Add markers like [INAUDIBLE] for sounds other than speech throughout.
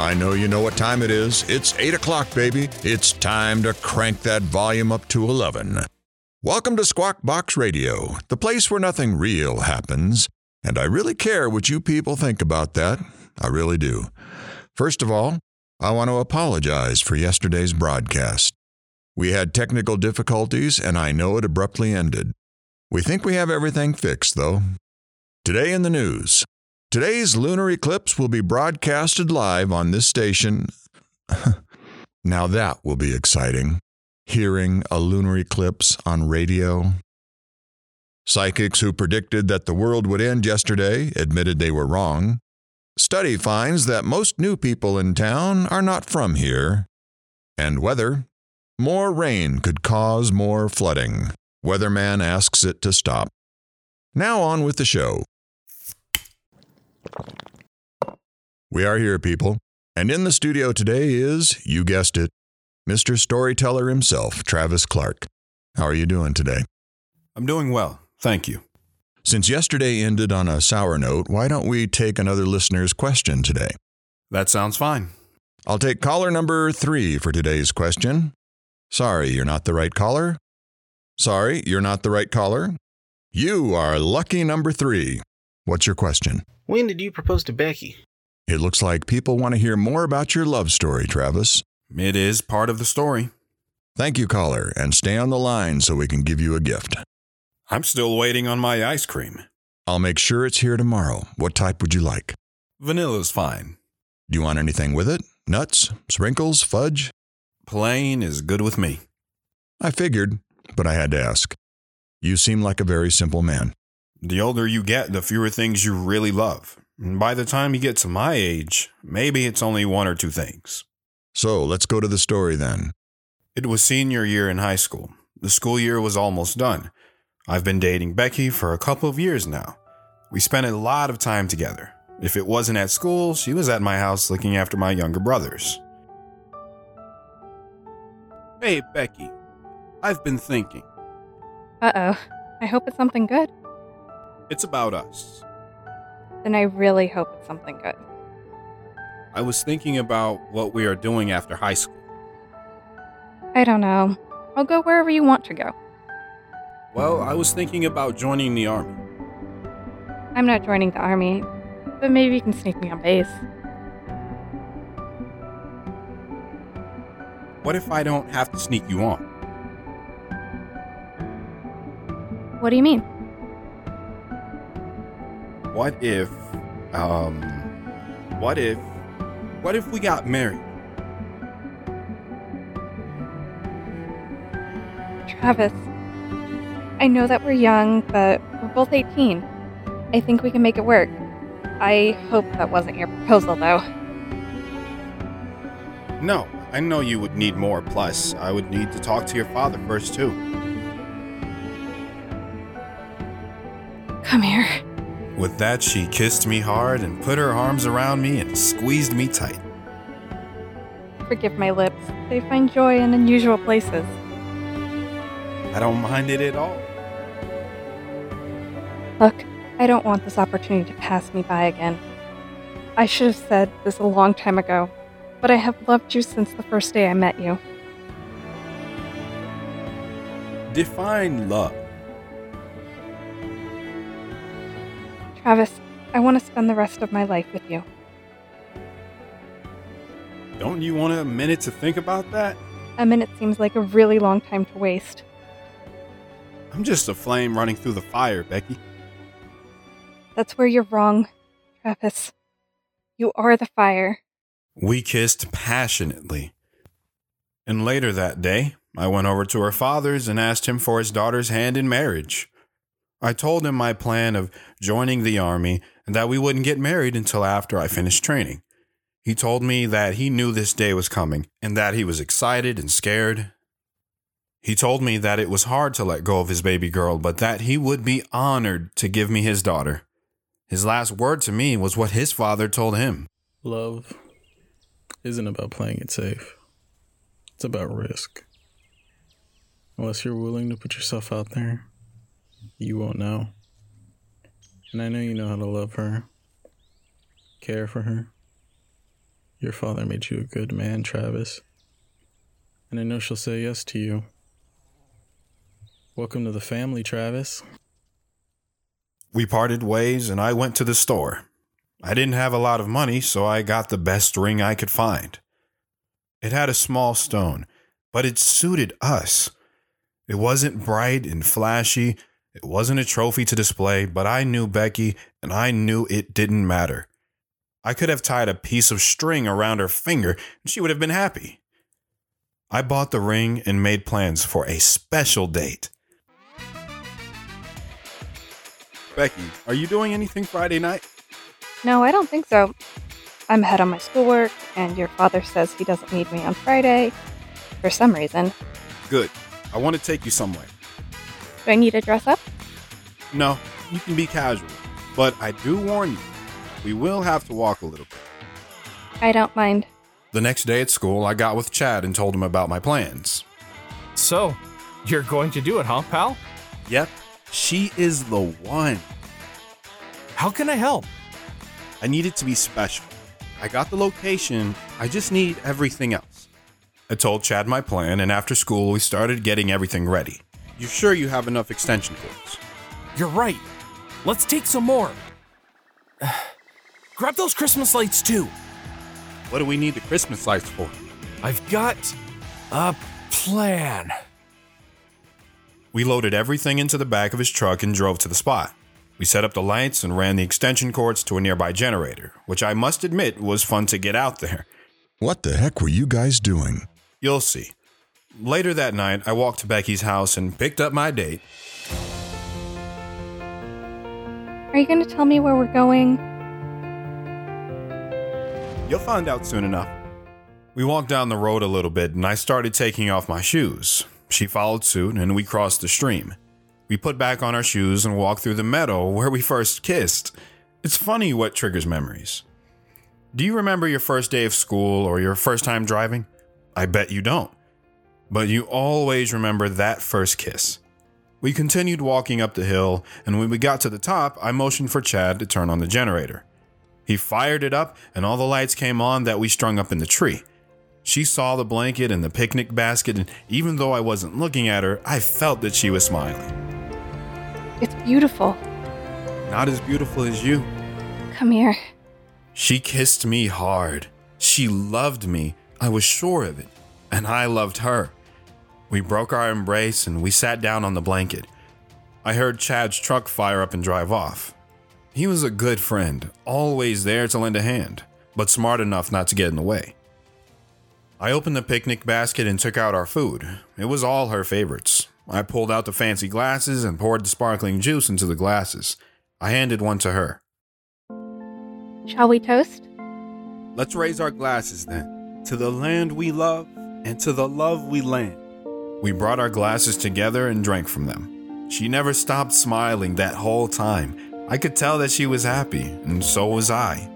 I know you know what time it is. It's 8 o'clock, baby. It's time to crank that volume up to 11. Welcome to Squawk Box Radio, the place where nothing real happens. And I really care what you people think about that. I really do. First of all, I want to apologize for yesterday's broadcast. We had technical difficulties, and I know it abruptly ended. We think we have everything fixed, though. Today in the news. Today's lunar eclipse will be broadcasted live on this station. [LAUGHS] now that will be exciting. Hearing a lunar eclipse on radio. Psychics who predicted that the world would end yesterday admitted they were wrong. Study finds that most new people in town are not from here. And weather. More rain could cause more flooding. Weatherman asks it to stop. Now on with the show. We are here, people. And in the studio today is, you guessed it, Mr. Storyteller himself, Travis Clark. How are you doing today? I'm doing well. Thank you. Since yesterday ended on a sour note, why don't we take another listener's question today? That sounds fine. I'll take caller number three for today's question. Sorry, you're not the right caller. Sorry, you're not the right caller. You are lucky number three. What's your question? When did you propose to Becky? It looks like people want to hear more about your love story, Travis. It is part of the story. Thank you, caller, and stay on the line so we can give you a gift. I'm still waiting on my ice cream. I'll make sure it's here tomorrow. What type would you like? Vanilla's fine. Do you want anything with it? Nuts, sprinkles, fudge? Plain is good with me. I figured, but I had to ask. You seem like a very simple man. The older you get, the fewer things you really love. And by the time you get to my age, maybe it's only one or two things. So let's go to the story then. It was senior year in high school. The school year was almost done. I've been dating Becky for a couple of years now. We spent a lot of time together. If it wasn't at school, she was at my house looking after my younger brothers. Hey, Becky. I've been thinking. Uh oh. I hope it's something good. It's about us. Then I really hope it's something good. I was thinking about what we are doing after high school. I don't know. I'll go wherever you want to go. Well, I was thinking about joining the army. I'm not joining the army, but maybe you can sneak me on base. What if I don't have to sneak you on? What do you mean? What if, um, what if, what if we got married? Travis, I know that we're young, but we're both 18. I think we can make it work. I hope that wasn't your proposal, though. No, I know you would need more. Plus, I would need to talk to your father first, too. Come here. With that, she kissed me hard and put her arms around me and squeezed me tight. Forgive my lips. They find joy in unusual places. I don't mind it at all. Look, I don't want this opportunity to pass me by again. I should have said this a long time ago, but I have loved you since the first day I met you. Define love. Travis, I want to spend the rest of my life with you. Don't you want a minute to think about that? A minute seems like a really long time to waste. I'm just a flame running through the fire, Becky. That's where you're wrong, Travis. You are the fire. We kissed passionately. And later that day, I went over to her father's and asked him for his daughter's hand in marriage. I told him my plan of joining the army and that we wouldn't get married until after I finished training. He told me that he knew this day was coming and that he was excited and scared. He told me that it was hard to let go of his baby girl, but that he would be honored to give me his daughter. His last word to me was what his father told him Love isn't about playing it safe, it's about risk. Unless you're willing to put yourself out there, you won't know. And I know you know how to love her, care for her, Your father made you a good man, Travis. And I know she'll say yes to you. Welcome to the family, Travis. We parted ways and I went to the store. I didn't have a lot of money, so I got the best ring I could find. It had a small stone, but it suited us. It wasn't bright and flashy, it wasn't a trophy to display, but I knew Becky and I knew it didn't matter. I could have tied a piece of string around her finger and she would have been happy. I bought the ring and made plans for a special date. Becky, are you doing anything Friday night? No, I don't think so. I'm ahead on my schoolwork, and your father says he doesn't need me on Friday for some reason. Good. I want to take you somewhere. Do I need to dress up? No, you can be casual. But I do warn you, we will have to walk a little bit. I don't mind. The next day at school, I got with Chad and told him about my plans. So, you're going to do it, huh, pal? Yep, she is the one. How can I help? I need it to be special. I got the location, I just need everything else. I told Chad my plan, and after school, we started getting everything ready. You sure you have enough extension cords? You're right. Let's take some more. [SIGHS] Grab those Christmas lights too. What do we need the Christmas lights for? I've got a plan. We loaded everything into the back of his truck and drove to the spot. We set up the lights and ran the extension cords to a nearby generator, which I must admit was fun to get out there. What the heck were you guys doing? You'll see. Later that night, I walked to Becky's house and picked up my date. Are you going to tell me where we're going? You'll find out soon enough. We walked down the road a little bit and I started taking off my shoes. She followed suit and we crossed the stream. We put back on our shoes and walked through the meadow where we first kissed. It's funny what triggers memories. Do you remember your first day of school or your first time driving? I bet you don't. But you always remember that first kiss. We continued walking up the hill, and when we got to the top, I motioned for Chad to turn on the generator. He fired it up, and all the lights came on that we strung up in the tree. She saw the blanket and the picnic basket, and even though I wasn't looking at her, I felt that she was smiling. It's beautiful. Not as beautiful as you. Come here. She kissed me hard. She loved me. I was sure of it. And I loved her. We broke our embrace and we sat down on the blanket. I heard Chad's truck fire up and drive off. He was a good friend, always there to lend a hand, but smart enough not to get in the way. I opened the picnic basket and took out our food. It was all her favorites. I pulled out the fancy glasses and poured the sparkling juice into the glasses. I handed one to her. Shall we toast? Let's raise our glasses then to the land we love and to the love we land. We brought our glasses together and drank from them. She never stopped smiling that whole time. I could tell that she was happy, and so was I.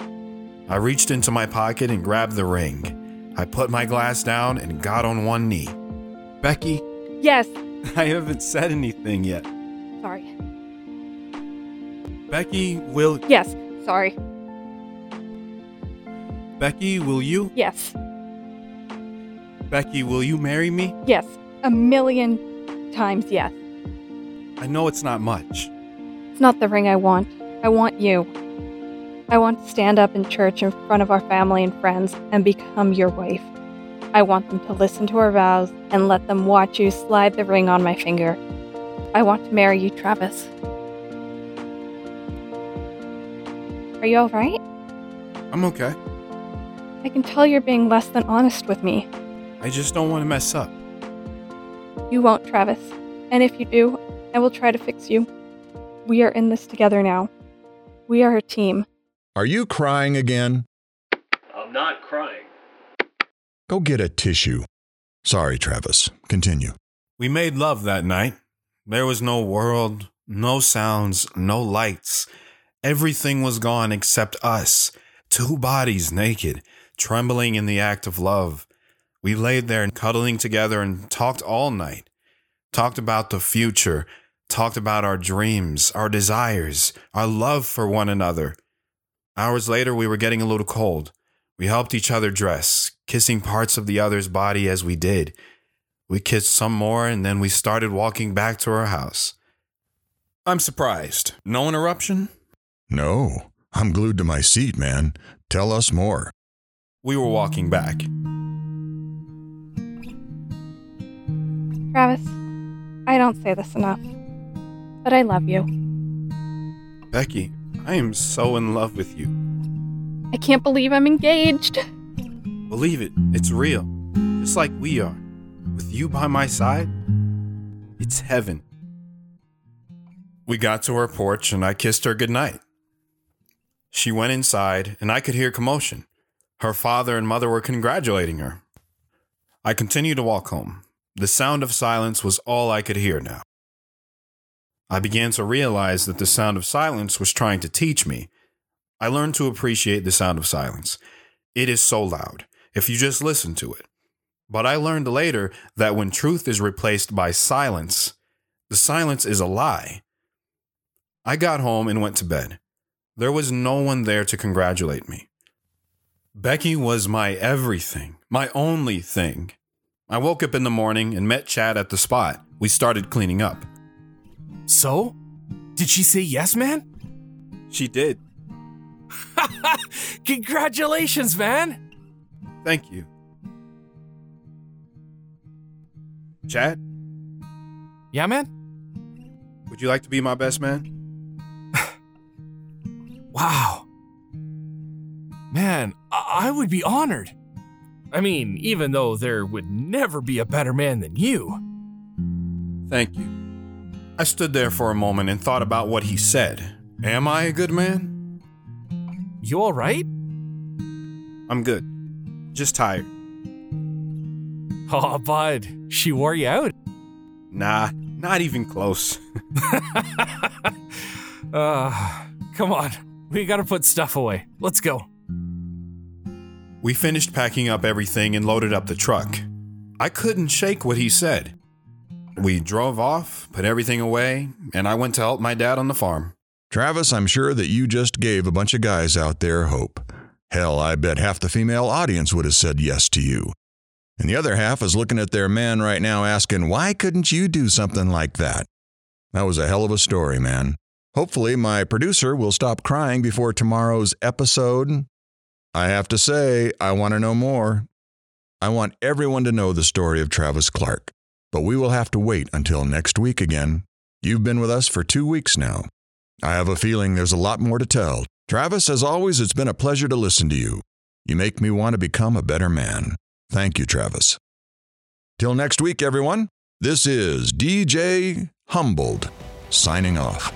I reached into my pocket and grabbed the ring. I put my glass down and got on one knee. Becky, Yes. [LAUGHS] I haven't said anything yet. Sorry. Becky, will Yes. Sorry. Becky, will you? Yes. Becky, will you marry me? Yes. A million times yes. I know it's not much. It's not the ring I want. I want you. I want to stand up in church in front of our family and friends and become your wife. I want them to listen to our vows and let them watch you slide the ring on my finger. I want to marry you, Travis. Are you alright? I'm okay. I can tell you're being less than honest with me. I just don't want to mess up. You won't, Travis. And if you do, I will try to fix you. We are in this together now. We are a team. Are you crying again? I'm not crying. Go get a tissue. Sorry, Travis. Continue. We made love that night. There was no world, no sounds, no lights. Everything was gone except us, two bodies naked, trembling in the act of love. We laid there cuddling together and talked all night. Talked about the future, talked about our dreams, our desires, our love for one another. Hours later, we were getting a little cold. We helped each other dress, kissing parts of the other's body as we did. We kissed some more and then we started walking back to our house. I'm surprised. No interruption? No, I'm glued to my seat, man. Tell us more. We were walking back. Travis, I don't say this enough, but I love you. Becky, I am so in love with you. I can't believe I'm engaged. Believe it, it's real. Just like we are. With you by my side, it's heaven. We got to her porch and I kissed her goodnight. She went inside and I could hear commotion. Her father and mother were congratulating her. I continued to walk home. The sound of silence was all I could hear now. I began to realize that the sound of silence was trying to teach me. I learned to appreciate the sound of silence. It is so loud if you just listen to it. But I learned later that when truth is replaced by silence, the silence is a lie. I got home and went to bed. There was no one there to congratulate me. Becky was my everything, my only thing. I woke up in the morning and met Chad at the spot. We started cleaning up. So? Did she say yes, man? She did. [LAUGHS] Congratulations, man! Thank you. Chad, Yeah, man? would you like to be my best man? [SIGHS] Wow. Man, I-, I would be honored. I mean, even though there would never be a better man than you. Thank you. I stood there for a moment and thought about what he said. Am I a good man? You alright? I'm good. Just tired. Oh, bud, she wore you out. Nah, not even close. [LAUGHS] Uh, come on. We gotta put stuff away. Let's go. We finished packing up everything and loaded up the truck. I couldn't shake what he said. We drove off, put everything away, and I went to help my dad on the farm. Travis, I'm sure that you just gave a bunch of guys out there hope. Hell, I bet half the female audience would have said yes to you. And the other half is looking at their man right now asking, why couldn't you do something like that? That was a hell of a story, man. Hopefully, my producer will stop crying before tomorrow's episode. I have to say, I want to know more. I want everyone to know the story of Travis Clark, but we will have to wait until next week again. You've been with us for two weeks now. I have a feeling there's a lot more to tell. Travis, as always, it's been a pleasure to listen to you. You make me want to become a better man. Thank you, Travis. Till next week, everyone, this is DJ Humbled signing off.